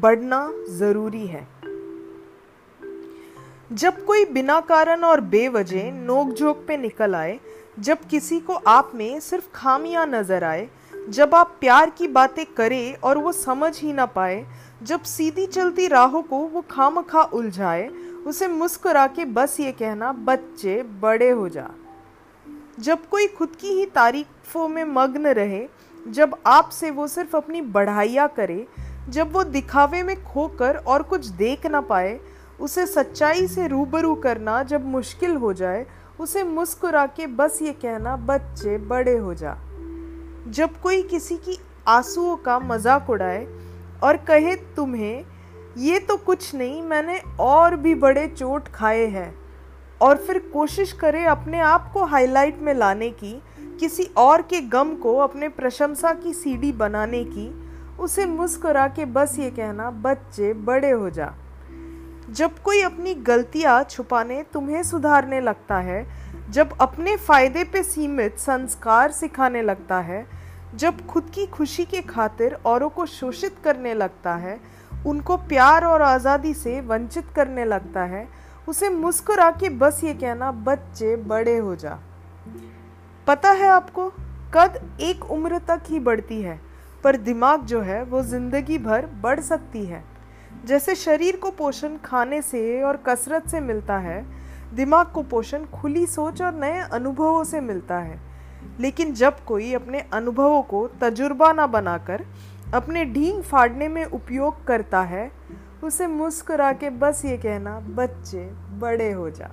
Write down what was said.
बढ़ना ज़रूरी है। जब कोई बिना कारण और बेवजह नोक झोंक पे निकल आए, जब किसी को आप में सिर्फ़ खामियाँ नज़र आए, जब आप प्यार की बातें करें और वो समझ ही ना पाए, जब सीधी चलती राहों को वो खाम खा उलझाए, उसे मुस्कुरा के बस ये कहना, बच्चे, बड़े हो जा। जब कोई खुद की ही तारीफों में मग्न रहे, जब आपसे वो सिर्फ़ अपनी बढ़ाइया करे जब वो दिखावे में खोकर और कुछ देख ना पाए, उसे सच्चाई से रूबरू करना जब मुश्किल हो जाए, उसे मुस्कुरा के बस ये कहना, बच्चे, बड़े हो जा। जब कोई किसी की आंसुओं का मज़ाक उड़ाए और कहे तुम्हें, ये तो कुछ नहीं, मैंने और भी बड़े चोट खाए हैं। और फिर कोशिश करे अपने आप को हाईलाइट में लाने की, किसी और के गम को अपने प्रशंसा की सीढ़ी बनाने की उसे मुस्कुरा के बस ये कहना, बच्चे, बड़े हो जा। जब कोई अपनी गलतियाँ छुपाने तुम्हें सुधारने लगता है, जब अपने फ़ायदे पे सीमित संस्कार सिखाने लगता है, जब खुद की खुशी के खातिर औरों को शोषित करने लगता है, उनको प्यार और आज़ादी से वंचित करने लगता है, उसे मुस्कुरा के बस ये कहना, बच्चे, बड़े हो जा। पता है आपको, कद एक उम्र तक ही बढ़ती है। पर दिमाग जो है, वो ज़िंदगी भर बढ़ सकती है। जैसे शरीर को पोषण खाने से और कसरत से मिलता है, दिमाग को पोषण खुली सोच और नए अनुभवों से मिलता है। लेकिन जब कोई अपने अनुभवों को तजुर्बा ना बनाकर, अपने ढींग फाड़ने में उपयोग करता है, उसे मुस्कुरा के बस ये कहना, बच्चे, बड़े हो जा।